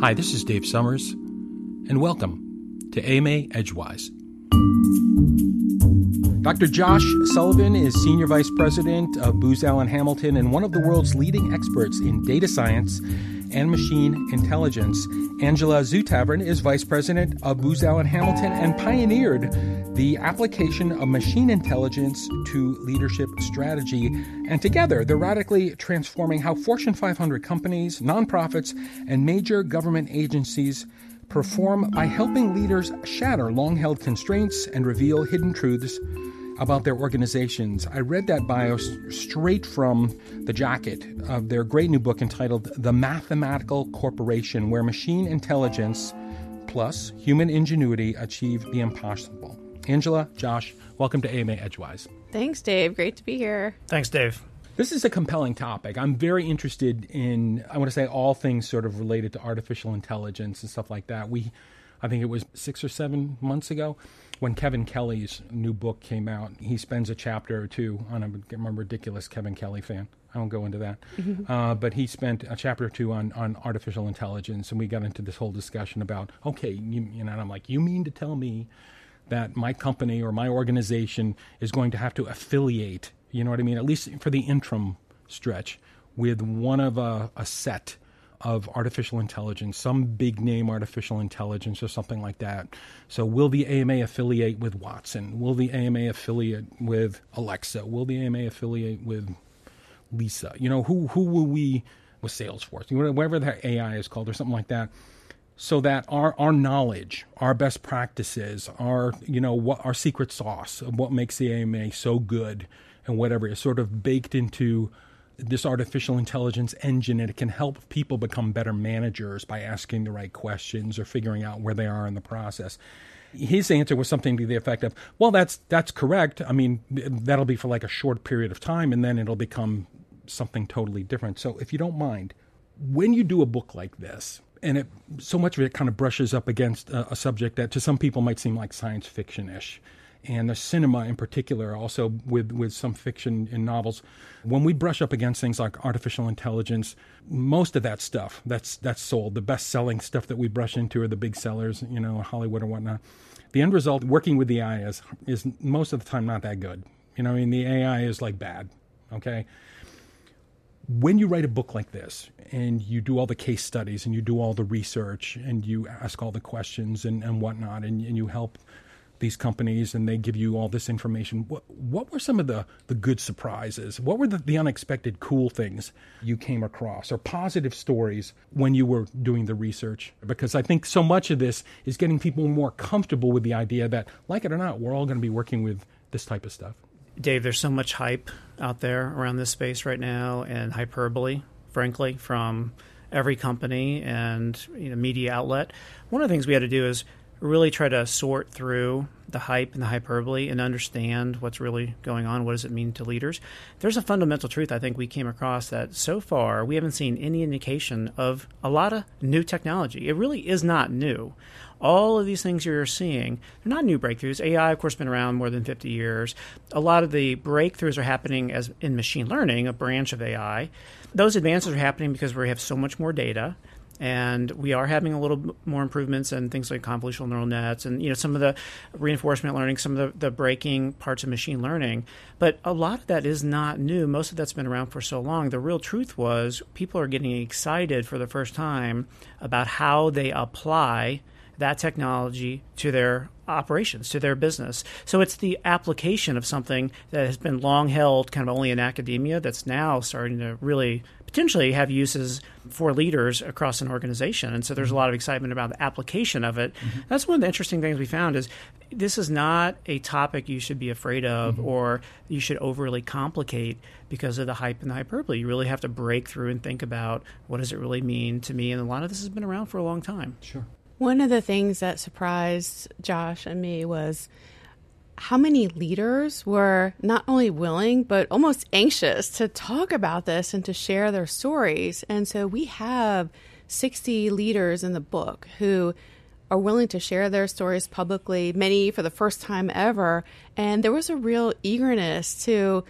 Hi, this is Dave Summers, and welcome to AMA Edgewise. Dr. Josh Sullivan is Senior Vice President of Booz Allen Hamilton and one of the world's leading experts in data science and machine intelligence. Angela Zutavern is Vice President of Booz Allen Hamilton and pioneered the application of machine intelligence to leadership strategy. And together, they're radically transforming how Fortune 500 companies, nonprofits, and major government agencies perform by helping leaders shatter long held constraints and reveal hidden truths about their organizations. I read that bio straight from the jacket of their great new book entitled The Mathematical Corporation, where machine intelligence plus human ingenuity achieve the impossible. Angela, Josh, welcome to AMA Edgewise. Thanks, Dave. Great to be here. Thanks, Dave. This is a compelling topic. I'm very interested in, I want to say, all things sort of related to artificial intelligence and stuff like that. We, I think it was six or seven months ago, when Kevin Kelly's new book came out, he spends a chapter or two on a, I'm a ridiculous Kevin Kelly fan. I won't go into that. Uh, but he spent a chapter or two on, on artificial intelligence, and we got into this whole discussion about, okay, you, you know, and I'm like, you mean to tell me that my company or my organization is going to have to affiliate, you know what I mean, at least for the interim stretch, with one of a, a set of artificial intelligence, some big name artificial intelligence or something like that. So, will the AMA affiliate with Watson? Will the AMA affiliate with Alexa? Will the AMA affiliate with Lisa? You know, who who will we with Salesforce? Whatever that AI is called or something like that. So that our, our knowledge, our best practices, our you know what our secret sauce of what makes the AMA so good and whatever is sort of baked into this artificial intelligence engine and it can help people become better managers by asking the right questions or figuring out where they are in the process. His answer was something to the effect of, "Well, that's that's correct. I mean, that'll be for like a short period of time and then it'll become something totally different." So, if you don't mind, when you do a book like this, and it so much of it kind of brushes up against a, a subject that to some people might seem like science fiction-ish and the cinema in particular, also with, with some fiction and novels. When we brush up against things like artificial intelligence, most of that stuff that's that's sold, the best selling stuff that we brush into are the big sellers, you know, Hollywood or whatnot. The end result, working with the AI is is most of the time not that good. You know, I mean the AI is like bad. Okay. When you write a book like this and you do all the case studies and you do all the research and you ask all the questions and, and whatnot and, and you help these companies and they give you all this information. What, what were some of the, the good surprises? What were the, the unexpected cool things you came across or positive stories when you were doing the research? Because I think so much of this is getting people more comfortable with the idea that, like it or not, we're all going to be working with this type of stuff. Dave, there's so much hype out there around this space right now and hyperbole, frankly, from every company and you know, media outlet. One of the things we had to do is really try to sort through the hype and the hyperbole and understand what's really going on. What does it mean to leaders? There's a fundamental truth I think we came across that so far we haven't seen any indication of a lot of new technology. It really is not new. All of these things you're seeing, they're not new breakthroughs. AI, of course, been around more than 50 years. A lot of the breakthroughs are happening as in machine learning, a branch of AI. Those advances are happening because we have so much more data and we are having a little more improvements in things like convolutional neural nets and you know some of the reinforcement learning some of the, the breaking parts of machine learning. But a lot of that is not new. Most of that's been around for so long. The real truth was people are getting excited for the first time about how they apply that technology to their operations, to their business. So it's the application of something that has been long held kind of only in academia that's now starting to really potentially have uses for leaders across an organization. And so there's a lot of excitement about the application of it. Mm-hmm. That's one of the interesting things we found is this is not a topic you should be afraid of mm-hmm. or you should overly complicate because of the hype and the hyperbole. You really have to break through and think about what does it really mean to me and a lot of this has been around for a long time. Sure. One of the things that surprised Josh and me was how many leaders were not only willing but almost anxious to talk about this and to share their stories. And so we have 60 leaders in the book who are willing to share their stories publicly, many for the first time ever. And there was a real eagerness to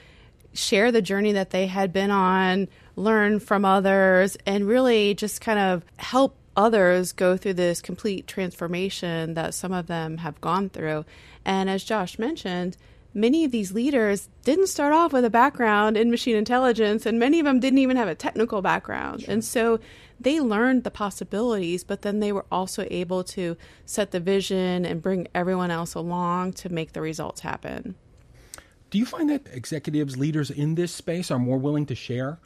share the journey that they had been on, learn from others, and really just kind of help others go through this complete transformation that some of them have gone through. And as Josh mentioned, many of these leaders didn't start off with a background in machine intelligence, and many of them didn't even have a technical background. Sure. And so they learned the possibilities, but then they were also able to set the vision and bring everyone else along to make the results happen. Do you find that executives, leaders in this space are more willing to share?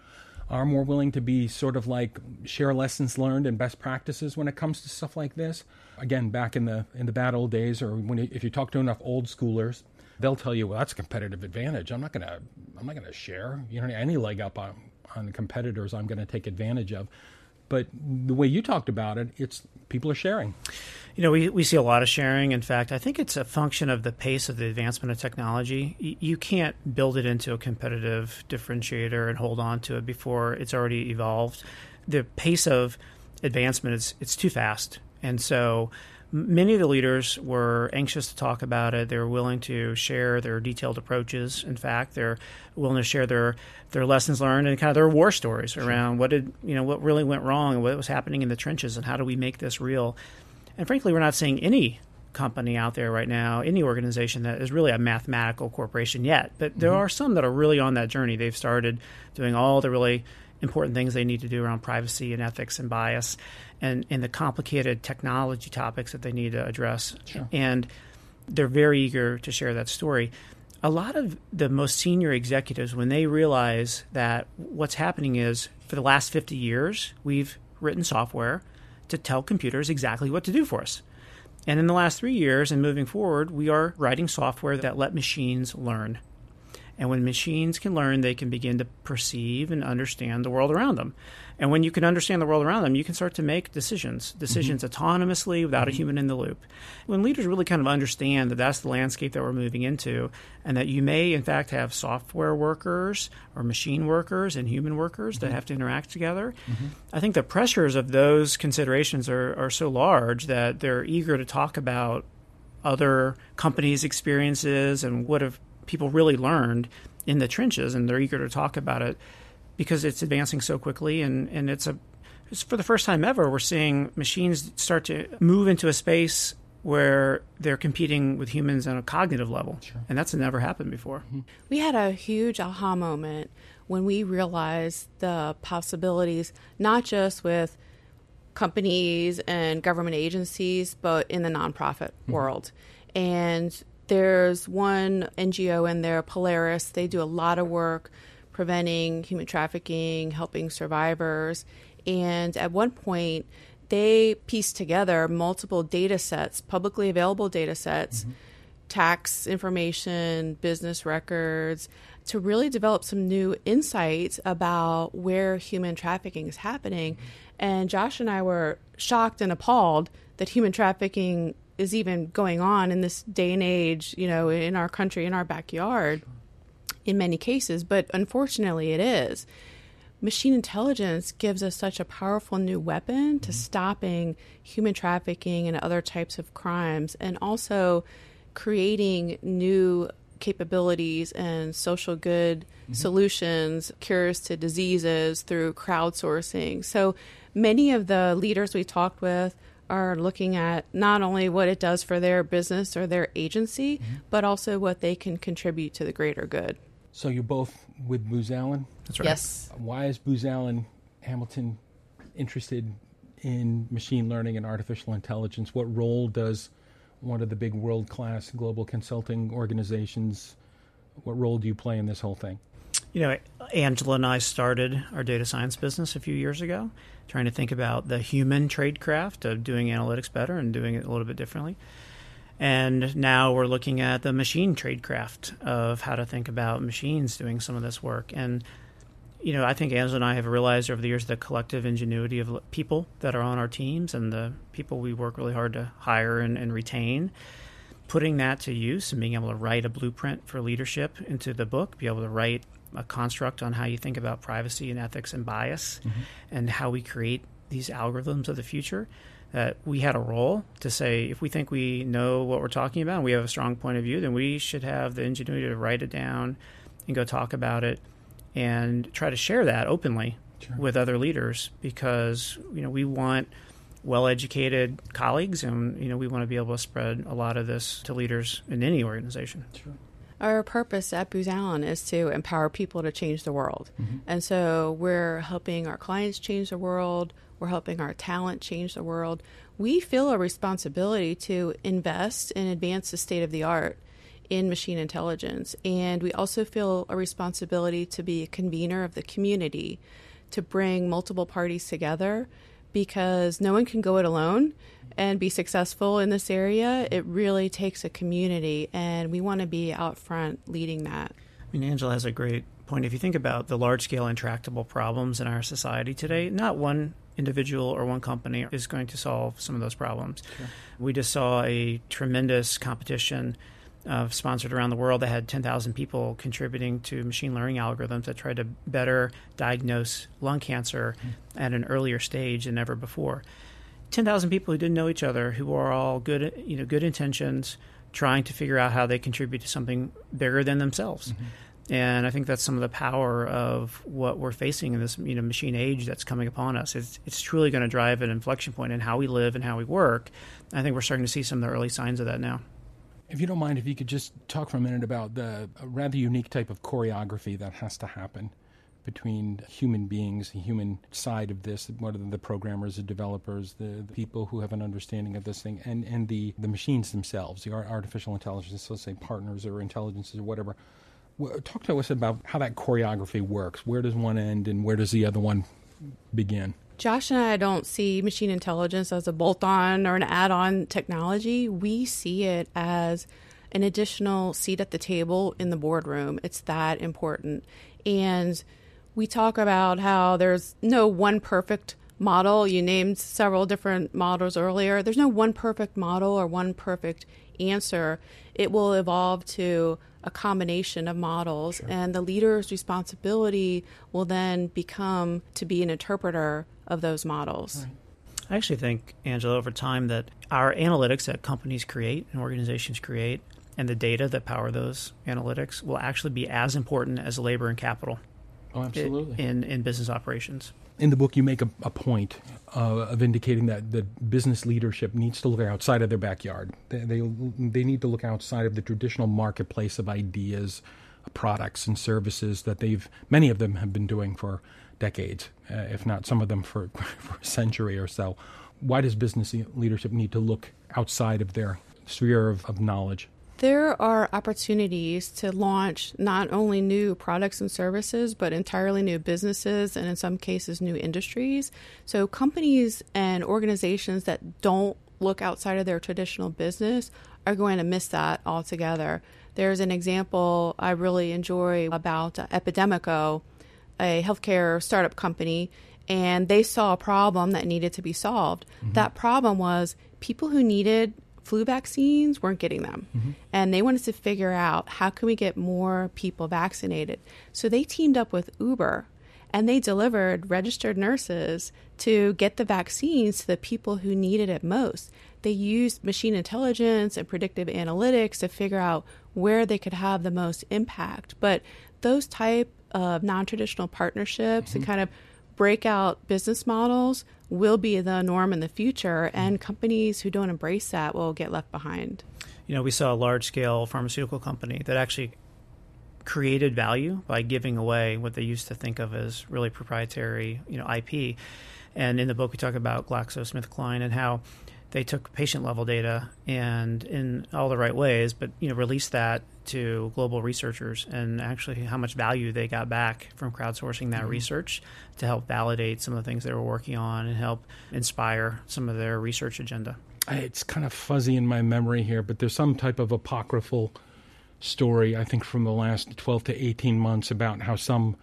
Are more willing to be sort of like share lessons learned and best practices when it comes to stuff like this? Again, back in the in the bad old days, or when you, if you talk to enough old schoolers, they'll tell you, "Well, that's a competitive advantage. I'm not gonna I'm not gonna share. You know, any leg up on on competitors, I'm to take advantage of." But the way you talked about it, it's people are sharing. You know, we, we see a lot of sharing. In fact, I think it's a function of the pace of the advancement of technology. Y- you can't build it into a competitive differentiator and hold on to it before it's already evolved. The pace of advancement is it's too fast, and so many of the leaders were anxious to talk about it. They were willing to share their detailed approaches. In fact, they're willing to share their their lessons learned and kind of their war stories sure. around what did you know what really went wrong and what was happening in the trenches and how do we make this real. And frankly, we're not seeing any company out there right now, any organization that is really a mathematical corporation yet. But there mm-hmm. are some that are really on that journey. They've started doing all the really important things they need to do around privacy and ethics and bias and, and the complicated technology topics that they need to address. Sure. And they're very eager to share that story. A lot of the most senior executives, when they realize that what's happening is for the last 50 years, we've written software to tell computers exactly what to do for us. And in the last three years and moving forward, we are writing software that let machines learn. And when machines can learn, they can begin to perceive and understand the world around them. And when you can understand the world around them, you can start to make decisions, decisions mm-hmm. autonomously without mm-hmm. a human in the loop. When leaders really kind of understand that that's the landscape that we're moving into, and that you may, in fact, have software workers or machine workers and human workers mm-hmm. that have to interact together, mm-hmm. I think the pressures of those considerations are, are so large that they're eager to talk about other companies' experiences and what have people really learned in the trenches, and they're eager to talk about it because it's advancing so quickly, and, and it's a it's for the first time ever we're seeing machines start to move into a space where they're competing with humans on a cognitive level, sure. and that's never happened before. Mm-hmm. We had a huge aha moment when we realized the possibilities, not just with companies and government agencies, but in the nonprofit mm-hmm. world. And there's one NGO in there, Polaris. They do a lot of work preventing human trafficking, helping survivors. And at one point, they pieced together multiple data sets, publicly available data sets, mm-hmm. tax information, business records, to really develop some new insights about where human trafficking is happening. Mm-hmm. And Josh and I were shocked and appalled that human trafficking is even going on in this day and age, you know, in our country, in our backyard, in many cases. But unfortunately, it is. Machine intelligence gives us such a powerful new weapon to mm-hmm. stopping human trafficking and other types of crimes, and also creating new capabilities and social good mm-hmm. solutions, cures to diseases through crowdsourcing. So many of the leaders we talked with are looking at not only what it does for their business or their agency, mm-hmm. but also what they can contribute to the greater good. So you're both with Booz Allen? That's right. Yes. Why is Booz Allen Hamilton interested in machine learning and artificial intelligence? What role does one of the big world class global consulting organizations, what role do you play in this whole thing? You know, Angela and I started our data science business a few years ago, trying to think about the human tradecraft of doing analytics better and doing it a little bit differently. And now we're looking at the machine tradecraft of how to think about machines doing some of this work. And, you know, I think Angela and I have realized over the years the collective ingenuity of people that are on our teams and the people we work really hard to hire and, and retain putting that to use and being able to write a blueprint for leadership into the book, be able to write a construct on how you think about privacy and ethics and bias mm-hmm. and how we create these algorithms of the future that we had a role to say if we think we know what we're talking about and we have a strong point of view then we should have the ingenuity to write it down and go talk about it and try to share that openly sure. with other leaders because you know we want well-educated colleagues, and you know we want to be able to spread a lot of this to leaders in any organization. Sure. Our purpose at Booz Allen is to empower people to change the world. Mm-hmm. And so we're helping our clients change the world, we're helping our talent change the world. We feel a responsibility to invest and advance the state of the art in machine intelligence. And we also feel a responsibility to be a convener of the community, to bring multiple parties together because no one can go it alone and be successful in this area. It really takes a community, and we want to be out front leading that. I mean, Angela has a great point. If you think about the large scale intractable problems in our society today, not one individual or one company is going to solve some of those problems. Sure. We just saw a tremendous competition uh, sponsored around the world that had 10,000 people contributing to machine learning algorithms that tried to better diagnose lung cancer mm-hmm. at an earlier stage than ever before. 10,000 people who didn't know each other, who are all good, you know, good intentions, trying to figure out how they contribute to something bigger than themselves. Mm-hmm. And I think that's some of the power of what we're facing in this you know machine age that's coming upon us. It's, it's truly going to drive an inflection point in how we live and how we work. I think we're starting to see some of the early signs of that now. If you don't mind, if you could just talk for a minute about the rather unique type of choreography that has to happen between human beings, the human side of this, what are the programmers, the developers, the, the, people who have an understanding of this thing, and, and the, the machines themselves, the artificial intelligence, let's say partners or intelligences or whatever. Talk to us about how that choreography works. Where does one end and where does the other one begin? Josh and I don't see machine intelligence as a bolt on or an add on technology. We see it as an additional seat at the table in the boardroom. It's that important. And we talk about how there's no one perfect model. You named several different models earlier. There's no one perfect model or one perfect answer. It will evolve to a combination of models, sure. and the leader's responsibility will then become to be an interpreter of those models. Right. I actually think, Angela, over time that our analytics that companies create and organizations create and the data that power those analytics will actually be as important as labor and capital. Oh, absolutely. In, in business operations. In the book, you make a, a point uh, of indicating that the business leadership needs to look outside of their backyard. They, they, they need to look outside of the traditional marketplace of ideas, products, and services that they've many of them have been doing for decades, uh, if not some of them for, for a century or so. Why does business leadership need to look outside of their sphere of, of knowledge? There are opportunities to launch not only new products and services, but entirely new businesses and in some cases new industries. So, companies and organizations that don't look outside of their traditional business are going to miss that altogether. There's an example I really enjoy about Epidemico, a healthcare startup company, and they saw a problem that needed to be solved. Mm-hmm. That problem was people who needed flu vaccines weren't getting them. Mm-hmm. And they wanted to figure out how can we get more people vaccinated. So they teamed up with Uber and they delivered registered nurses to get the vaccines to the people who needed it most. They used machine intelligence and predictive analytics to figure out where they could have the most impact. But those type of non-traditional partnerships mm-hmm. and kind of breakout business models will be the norm in the future, mm-hmm. and companies who don't embrace that will get left behind. You know, we saw a large scale pharmaceutical company that actually created value by giving away what they used to think of as really proprietary, you know, IP. And in the book, we talk about GlaxoSmithKline and how they took patient level data and in all the right ways, but you know released that to global researchers and actually how much value they got back from crowdsourcing that mm-hmm. research to help validate some of the things they were working on and help inspire some of their research agenda. It's kind of fuzzy in my memory here, but there's some type of apocryphal story I think from the last 12 to 18 months about how some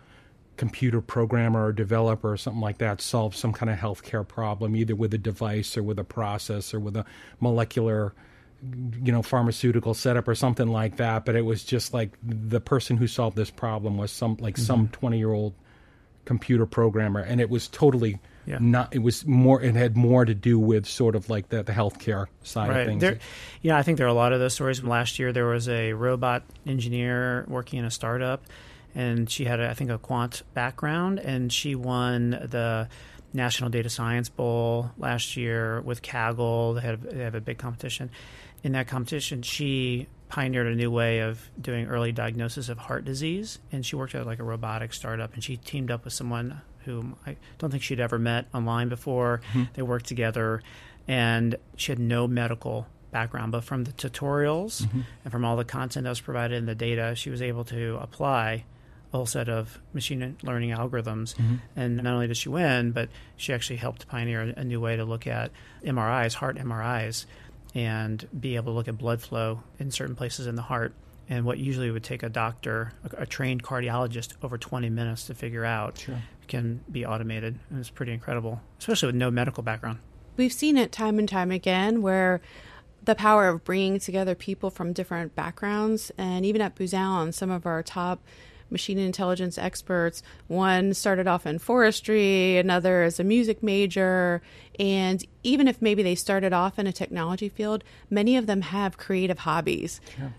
computer programmer or developer or something like that solve some kind of healthcare problem, either with a device or with a process or with a molecular, you know, pharmaceutical setup or something like that. But it was just like the person who solved this problem was some like mm-hmm. some twenty year old computer programmer, and it was totally. Yeah. Not it was more it had more to do with sort of like the, the healthcare side right. of things. There, yeah, I think there are a lot of those stories from last year. There was a robot engineer working in a startup and she had, I think, a quant background, and she won the National Data Science Bowl last year with Kaggle. They, had, they have a big competition. In that competition, she pioneered a new way of doing early diagnosis of heart disease, and she worked at like a robotic startup, and she teamed up with someone whom I don't think she'd ever met online before. Mm-hmm. They worked together, and she had no medical background, but from the tutorials mm-hmm. and from all the content that was provided in the data, she was able to apply a whole set of machine learning algorithms. Mm-hmm. And not only did she win, but she actually helped pioneer a, a new way to look at MRIs, heart MRIs, and be able to look at blood flow in certain places in the heart. And what usually would take a doctor, a, a trained cardiologist, over 20 minutes to figure out sure. can be automated. And it's pretty incredible, especially with no medical background. We've seen it time and time again where the power of bringing together people from different backgrounds. And even at Booz Allen, some of our top machine intelligence experts, one started off in forestry, another is a music major. And even if maybe they started off in a technology field, many of them have creative hobbies. Sure.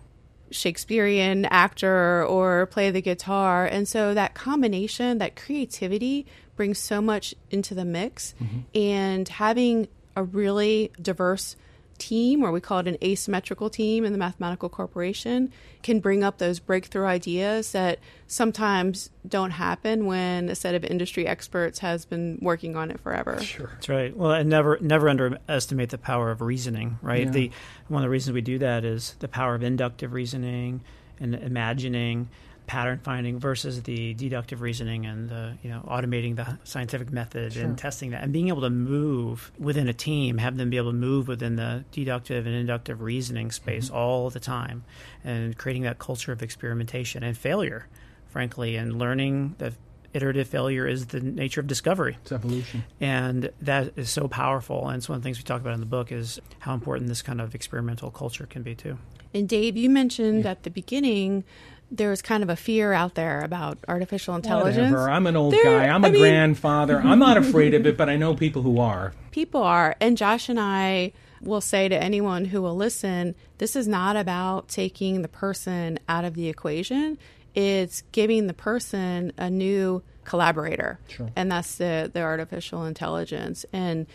Shakespearean actor or play the guitar. And so that combination, that creativity brings so much into the mix. Mm-hmm. And having a really diverse team, or we call it an asymmetrical team in the Mathematical Corporation, can bring up those breakthrough ideas that sometimes don't happen when a set of industry experts has been working on it forever. Sure, that's right. Well, and never never underestimate the power of reasoning. Right. Yeah. The one of the reasons we do that is the power of inductive reasoning and imagining pattern finding versus the deductive reasoning and the you know automating the scientific method sure. and testing that and being able to move within a team have them be able to move within the deductive and inductive reasoning space mm-hmm. all the time and creating that culture of experimentation and failure frankly and learning that iterative failure is the nature of discovery. It's evolution. And that is so powerful. And it's one of the things we talk about in the book is how important this kind of experimental culture can be too. And Dave, you mentioned yeah. at the beginning there's kind of a fear out there about artificial intelligence. Whatever. I'm an old there, guy. I'm a mean, grandfather. I'm not afraid of it, but I know people who are. People are. And Josh and I will say to anyone who will listen this is not about taking the person out of the equation, it's giving the person a new collaborator. Sure. And that's the, the artificial intelligence. And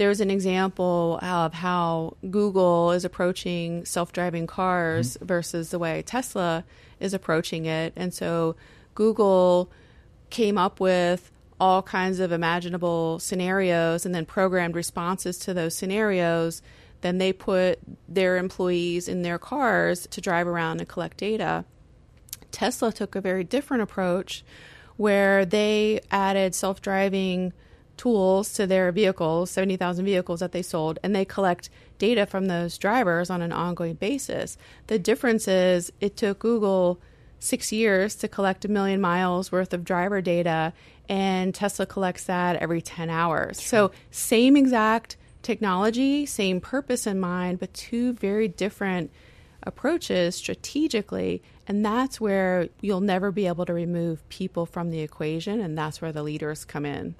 there's an example of how Google is approaching self driving cars mm-hmm. versus the way Tesla is approaching it. And so Google came up with all kinds of imaginable scenarios and then programmed responses to those scenarios. Then they put their employees in their cars to drive around and collect data. Tesla took a very different approach where they added self driving tools to their vehicles, 70,000 vehicles that they sold, and they collect data from those drivers on an ongoing basis. The difference is it took Google six years to collect a million miles worth of driver data, and Tesla collects that every 10 hours. So, same exact technology, same purpose in mind, but two very different approaches strategically. And that's where you'll never be able to remove people from the equation, and that's where the leaders come in.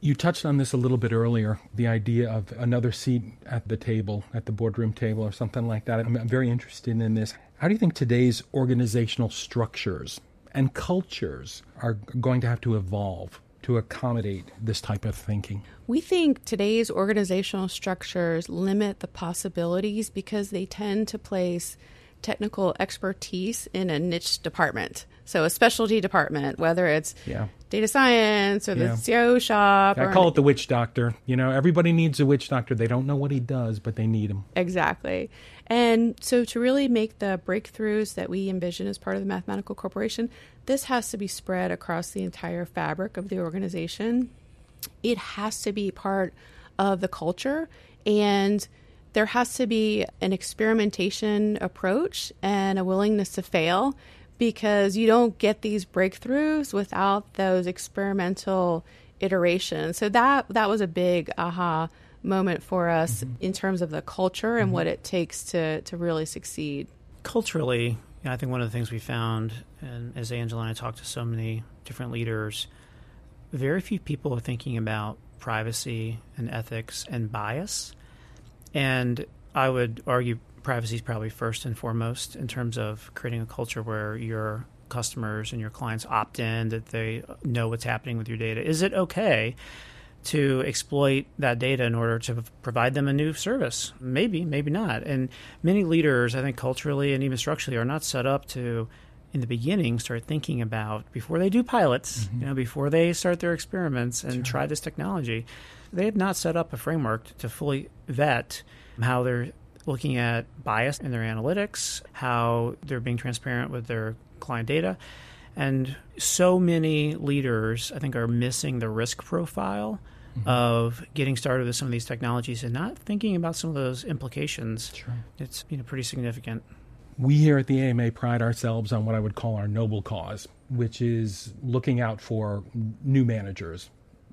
You touched on this a little bit earlier the idea of another seat at the table, at the boardroom table, or something like that. I'm very interested in this. How do you think today's organizational structures and cultures are going to have to evolve to accommodate this type of thinking? We think today's organizational structures limit the possibilities because they tend to place technical expertise in a niche department. So a specialty department, whether it's yeah. data science or the yeah. CIO shop. I call it the witch doctor. You know, everybody needs a witch doctor. They don't know what he does, but they need him. Exactly. And so to really make the breakthroughs that we envision as part of the mathematical corporation, this has to be spread across the entire fabric of the organization. It has to be part of the culture and there has to be an experimentation approach and a willingness to fail because you don't get these breakthroughs without those experimental iterations. So that that was a big aha moment for us mm-hmm. in terms of the culture and mm-hmm. what it takes to to really succeed. Culturally, I think one of the things we found, and as Angela and I talked to so many different leaders, very few people are thinking about privacy and ethics and bias. And I would argue privacy is probably first and foremost in terms of creating a culture where you're customers and your clients opt in, that they know what's happening with your data? Is it okay to exploit that data in order to provide them a new service? Maybe, maybe not. And many leaders, I think culturally and even structurally, are not set up to in the beginning start thinking about before they do pilots, mm-hmm. you know, before they start their experiments and sure. try this technology, they have not set up a framework to fully vet how they're looking at bias in their analytics, how they're being transparent with their client data. And so many leaders, I think, are missing the risk profile mm-hmm. of getting started with some of these technologies and not thinking about some of those implications. Sure. It's you know pretty significant. We here at the AMA pride ourselves on what I would call our noble cause, which is looking out for new managers,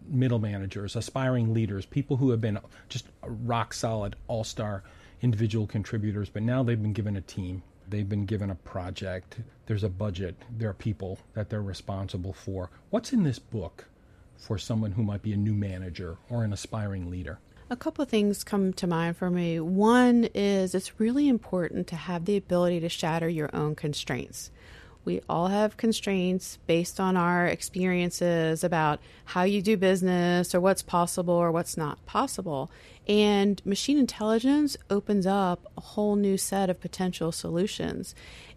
middle managers, aspiring leaders, people who have been just rock solid, all star individual contributors, but now they've been given a team. They've been given a project. There's a budget. There are people that they're responsible for. What's in this book for someone who might be a new manager or an aspiring leader? A couple of things come to mind for me. One is it's really important to have the ability to shatter your own constraints. We all have constraints based on our experiences about how you do business or what's possible or what's not possible. And machine intelligence opens up a whole new set of potential solutions.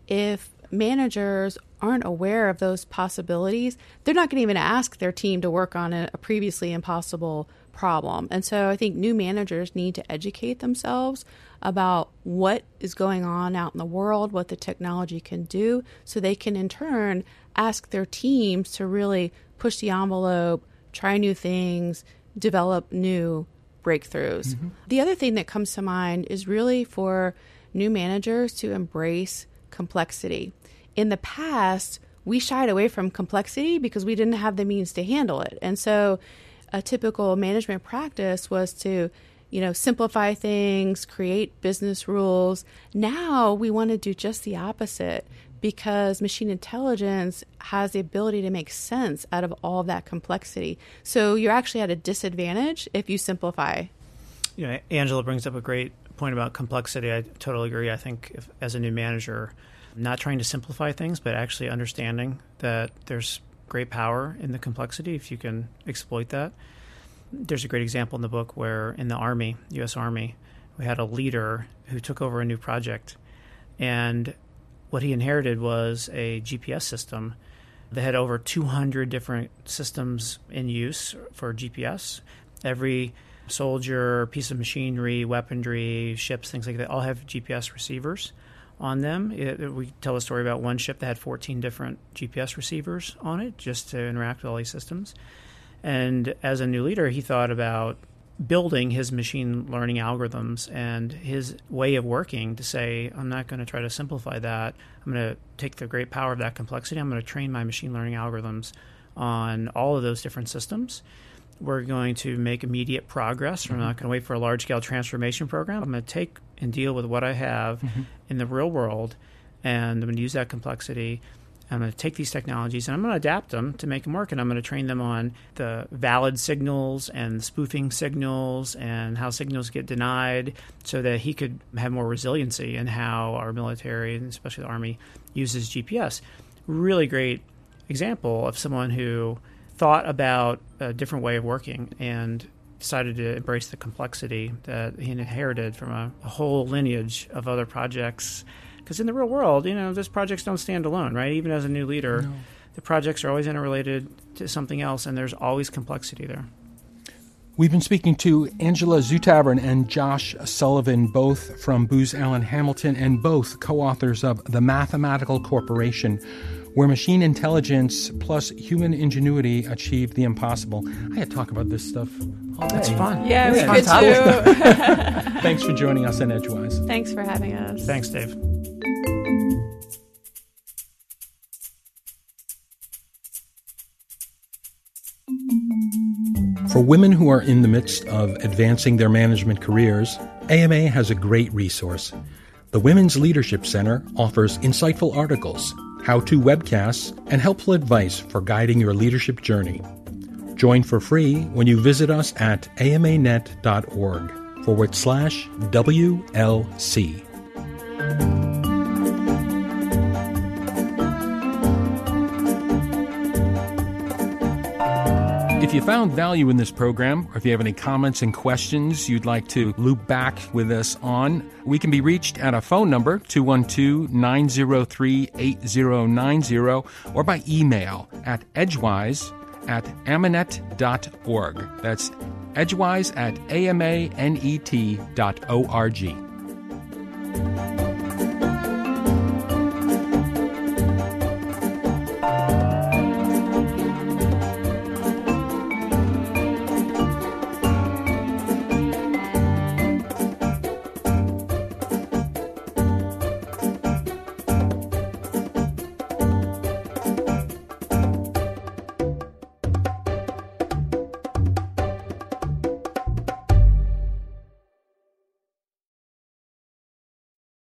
If managers aren't aware of those possibilities, they're not going to even ask their team to work on a, previously impossible problem. And so I think new managers need to educate themselves about what is going on out in the world, what the technology can do, so they can in turn ask their teams to really push the envelope, try new things, develop new breakthroughs. Mm-hmm. The other thing that comes to mind is really for new managers to embrace complexity. In the past, we shied away from complexity because we didn't have the means to handle it. And so a typical management practice was to you know simplify things create business rules. Now we want to do just the opposite because machine intelligence has the ability to make sense out of all of that complexity. So you're actually at a disadvantage if you simplify. Know angela brings up a great point about complexity. I totally agree. I think if, as a new manager not trying to simplify things but actually understanding that there's great power in the complexity if you can exploit that. There's a great example in the book where in the Army, U.S. Army, we had a leader who took over a new project. And what he inherited was a GPS system that had over 200 different systems in use for GPS. Every soldier, piece of machinery, weaponry, ships, things like that all have GPS receivers on them. It, we tell a story about one ship that had 14 different GPS receivers on it just to interact with all these systems. And as a new leader, he thought about building his machine learning algorithms and his way of working to say, I'm not going to try to simplify that. I'm going to take the great power of that complexity. I'm going to train my machine learning algorithms on all of those different systems. We're going to make immediate progress. Mm-hmm. We're not going to wait for a large scale transformation program. I'm going to take and deal with what I have mm-hmm. in the real world, and I'm going to use that complexity. I'm going to take these technologies and I'm going to adapt them to make them work. And I'm going to train them on the valid signals and spoofing signals and how signals get denied so that he could have more resiliency in how our military, and especially the Army, uses GPS. Really great example of someone who thought about a different way of working and decided to embrace the complexity that he inherited from a, a whole lineage of other projects. Because in the real world, you know, those projects don't stand alone, right? Even as a new leader, no. the projects are always interrelated to something else, and there's always complexity there. We've been speaking to Angela Zutavern and Josh Sullivan, both from Booz Allen Hamilton and both co authors of The Mathematical Corporation where machine intelligence plus human ingenuity achieved the impossible. I had to talk about this stuff all day. It's fun. Yeah, we could too. Thanks for joining us on Edgewise. Thanks for having us. Thanks, Dave. For women who are in the midst of advancing their management careers, AMA has a great resource. The Women's Leadership Center offers insightful articles how to webcasts, and helpful advice for guiding your leadership journey. Join for free when you visit us at amanet.org forward slash WLC. If you found value in this program, or if you have any comments and questions you'd like to loop back with us on, we can be reached at a phone number, 212 903 8090, or by email at edgewise at amanet.org. That's edgewise at amanet dot org.